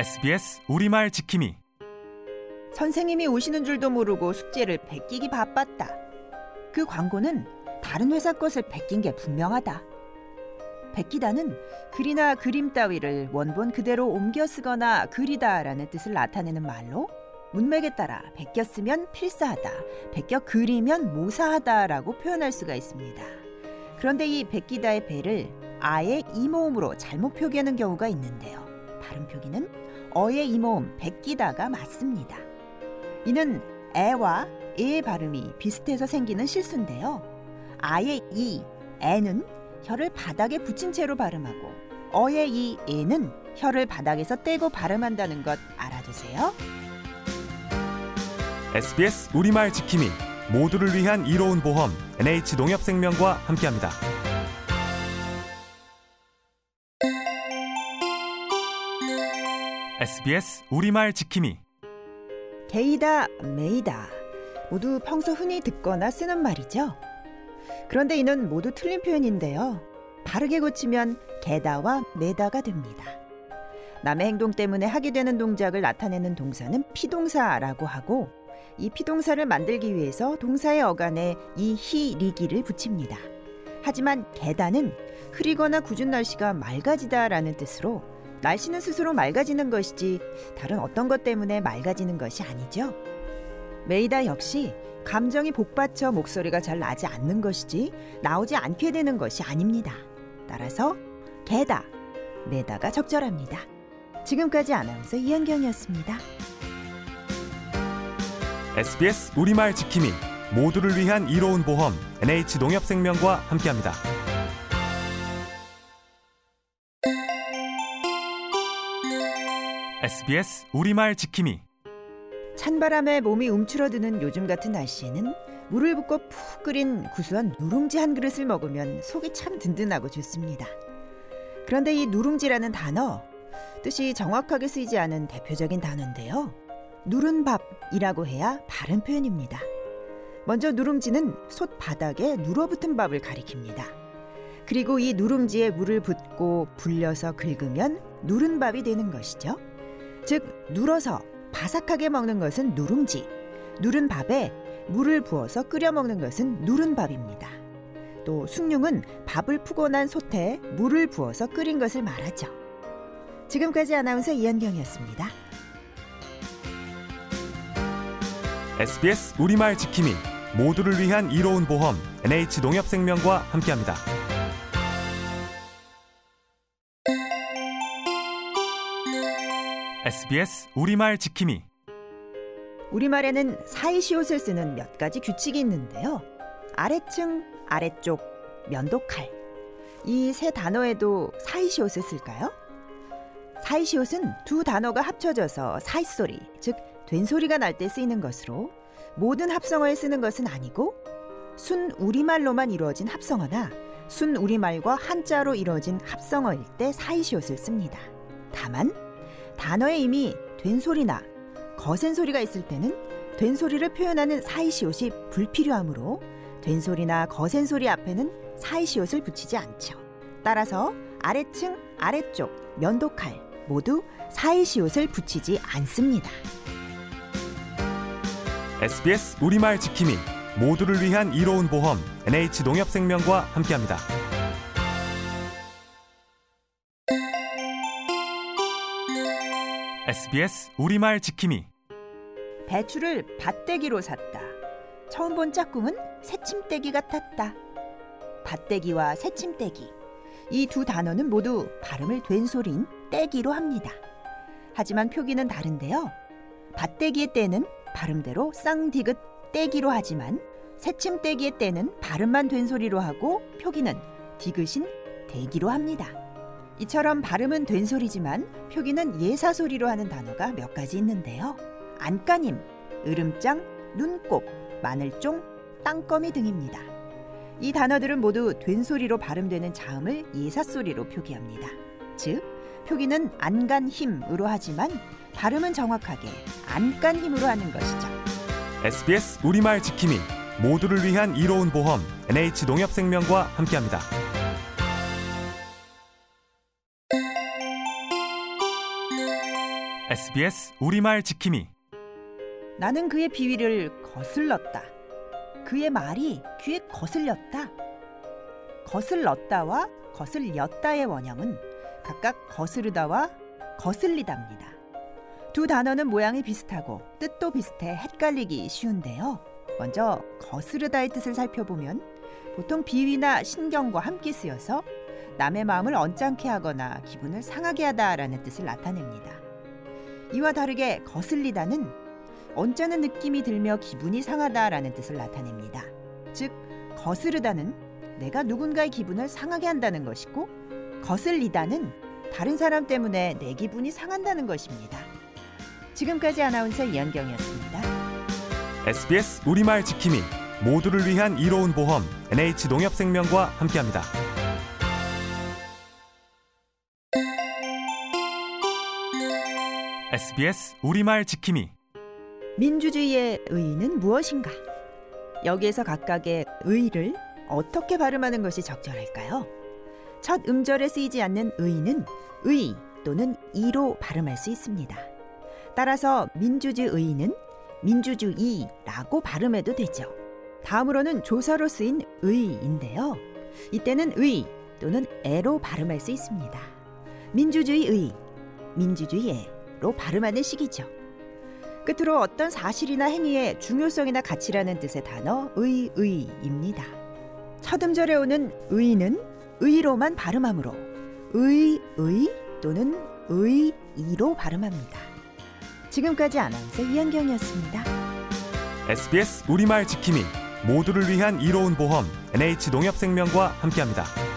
SBS 우리말 지킴이 선생님이 오시는 줄도 모르고 숙제를 베끼기 바빴다. 그 광고는 다른 회사 것을 베낀 게 분명하다. 베끼다는 글이나 그림 따위를 원본 그대로 옮겨 쓰거나 그리다라는 뜻을 나타내는 말로 문맥에 따라 베껴 쓰면 필사하다, 베껴 그리면 모사하다라고 표현할 수가 있습니다. 그런데 이 베끼다의 배를 아의 이모음으로 잘못 표기하는 경우가 있는데요. 발음 표기는 어의 이모음 베끼다가 맞습니다. 이는 애와 에의 발음이 비슷해서 생기는 실수인데요. 아의 이, 애는 혀를 바닥에 붙인 채로 발음하고 어의 이, 에는 혀를 바닥에서 떼고 발음한다는 것 알아두세요. SBS 우리말 지킴이 모두를 위한 이로운 보험 NH농협생명과 함께합니다. SBS 우리말 지킴이 게이다, 메이다 모두 평소 흔히 듣거나 쓰는 말이죠. 그런데 이는 모두 틀린 표현인데요. 바르게 고치면 게다와 메다가 됩니다. 남의 행동 때문에 하게 되는 동작을 나타내는 동사는 피동사라고 하고 이 피동사를 만들기 위해서 동사의 어간에 이, 히, 리기를 붙입니다. 하지만 게다는 흐리거나 굳은 날씨가 맑아지다라는 뜻으로 날씨는 스스로 맑아지는 것이지 다른 어떤 것 때문에 맑아지는 것이 아니죠. 메이다 역시 감정이 복받쳐 목소리가 잘 나지 않는 것이지 나오지 않게 되는 것이 아닙니다. 따라서 게다, 메다가 적절합니다. 지금까지 아나운서 이현경이었습니다. SBS 우리말 지킴이 모두를 위한 이로운 보험 NH농협생명과 함께합니다. SBS 우리말 지킴이 찬바람에 몸이 움츠러드는 요즘 같은 날씨에는 물을 붓고 푹 끓인 구수한 누룽지 한 그릇을 먹으면 속이 참 든든하고 좋습니다. 그런데 이 누룽지라는 단어 뜻이 정확하게 쓰이지 않은 대표적인 단어인데요. 누른 밥이라고 해야 바른 표현입니다. 먼저 누룽지는 솥 바닥에 눌어붙은 밥을 가리킵니다. 그리고 이 누룽지에 물을 붓고 불려서 긁으면 누른 밥이 되는 것이죠. 즉 눌어서 바삭하게 먹는 것은 누룽지, 누른 밥에 물을 부어서 끓여 먹는 것은 누른 밥입니다. 또 숭늉은 밥을 푸고 난 솥에 물을 부어서 끓인 것을 말하죠. 지금까지 아나운서 이현경이었습니다. SBS 우리말 지킴이 모두를 위한 이로운 보험 NH농협생명과 함께합니다. SBS 우리말 지킴이 우리말에는 사이시옷을 쓰는 몇 가지 규칙이 있는데요. 아래층, 아래쪽, 면도칼. 이 세 단어에도 사이시옷을 쓸까요? 사이시옷은 두 단어가 합쳐져서 사이소리, 즉 된소리가 날 때 쓰이는 것으로 모든 합성어에 쓰는 것은 아니고 순 우리말로만 이루어진 합성어나 순 우리말과 한자로 이루어진 합성어일 때 사이시옷을 씁니다. 다만 단어에 이미 된소리나 거센 소리가 있을 때는 된소리를 표현하는 사이시옷이 불필요하므로 된소리나 거센 소리 앞에는 사이시옷을 붙이지 않죠. 따라서 아래층, 아래쪽, 면도칼 모두 사이시옷을 붙이지 않습니다. SBS 우리말 지킴이 모두를 위한 이로운 보험 NH농협생명과 함께합니다. SBS 우리말 지킴이 배추를 밭대기로 샀다. 처음 본 짝꿍은 새침대기 같았다. 밭대기와 새침대기. 이 두 단어는 모두 발음을 된소리인 떼기로 합니다. 하지만 표기는 다른데요. 밭대기의 때는 발음대로 쌍디귿 떼기로 하지만 새침대기의 때는 발음만 된소리로 하고 표기는 디귿인 대기로 합니다. 이처럼 발음은 된소리지만 표기는 예사소리로 하는 단어가 몇 가지 있는데요. 안까님, 으름장, 눈곱, 마늘종, 땅거미 등입니다. 이 단어들은 모두 된소리로 발음되는 자음을 예사소리로 표기합니다. 즉, 표기는 안간 힘으로 하지만 발음은 정확하게 안간 힘으로 하는 것이죠. SBS 우리말 지킴이 모두를 위한 이로운 보험 NH농협생명과 함께합니다. SBS 우리말 지킴이 나는 그의 비위를 거슬렀다. 그의 말이 귀에 거슬렸다. 거슬렀다와 거슬렸다의 원형은 각각 거스르다와 거슬리다입니다. 두 단어는 모양이 비슷하고 뜻도 비슷해 헷갈리기 쉬운데요. 먼저 거스르다의 뜻을 살펴보면 보통 비위나 신경과 함께 쓰여서 남의 마음을 언짢게 하거나 기분을 상하게 하다라는 뜻을 나타냅니다. 이와 다르게 거슬리다는 언짢은 느낌이 들며 기분이 상하다라는 뜻을 나타냅니다. 즉 거스르다는 내가 누군가의 기분을 상하게 한다는 것이고 거슬리다는 다른 사람 때문에 내 기분이 상한다는 것입니다. 지금까지 아나운서 이현경이었습니다. SBS 우리말 지킴이 모두를 위한 이로운 보험 NH농협생명과 함께합니다. SBS 우리말 지킴이 민주주의의 의의는 무엇인가? 여기에서 각각의 의를 어떻게 발음하는 것이 적절할까요? 첫 음절에 쓰이지 않는 의는 의 또는 이로 발음할 수 있습니다. 따라서 민주주의는 민주주의라고 발음해도 되죠. 다음으로는 조사로 쓰인 의인데요. 이때는 의 또는 애로 발음할 수 있습니다. 민주주의의, 민주주의애 로 발음하는 식이죠. 끝으로 어떤 사실이나 행위의 중요성이나 가치라는 뜻의 단어 의의입니다. 첫 음절에 오는 의는 의로만 발음하므로 의의 또는 의이로 발음합니다. 지금까지 아나운서 이현경이었습니다. SBS 우리말 지킴이 모두를 위한 이로운 보험 NH농협생명과 함께합니다.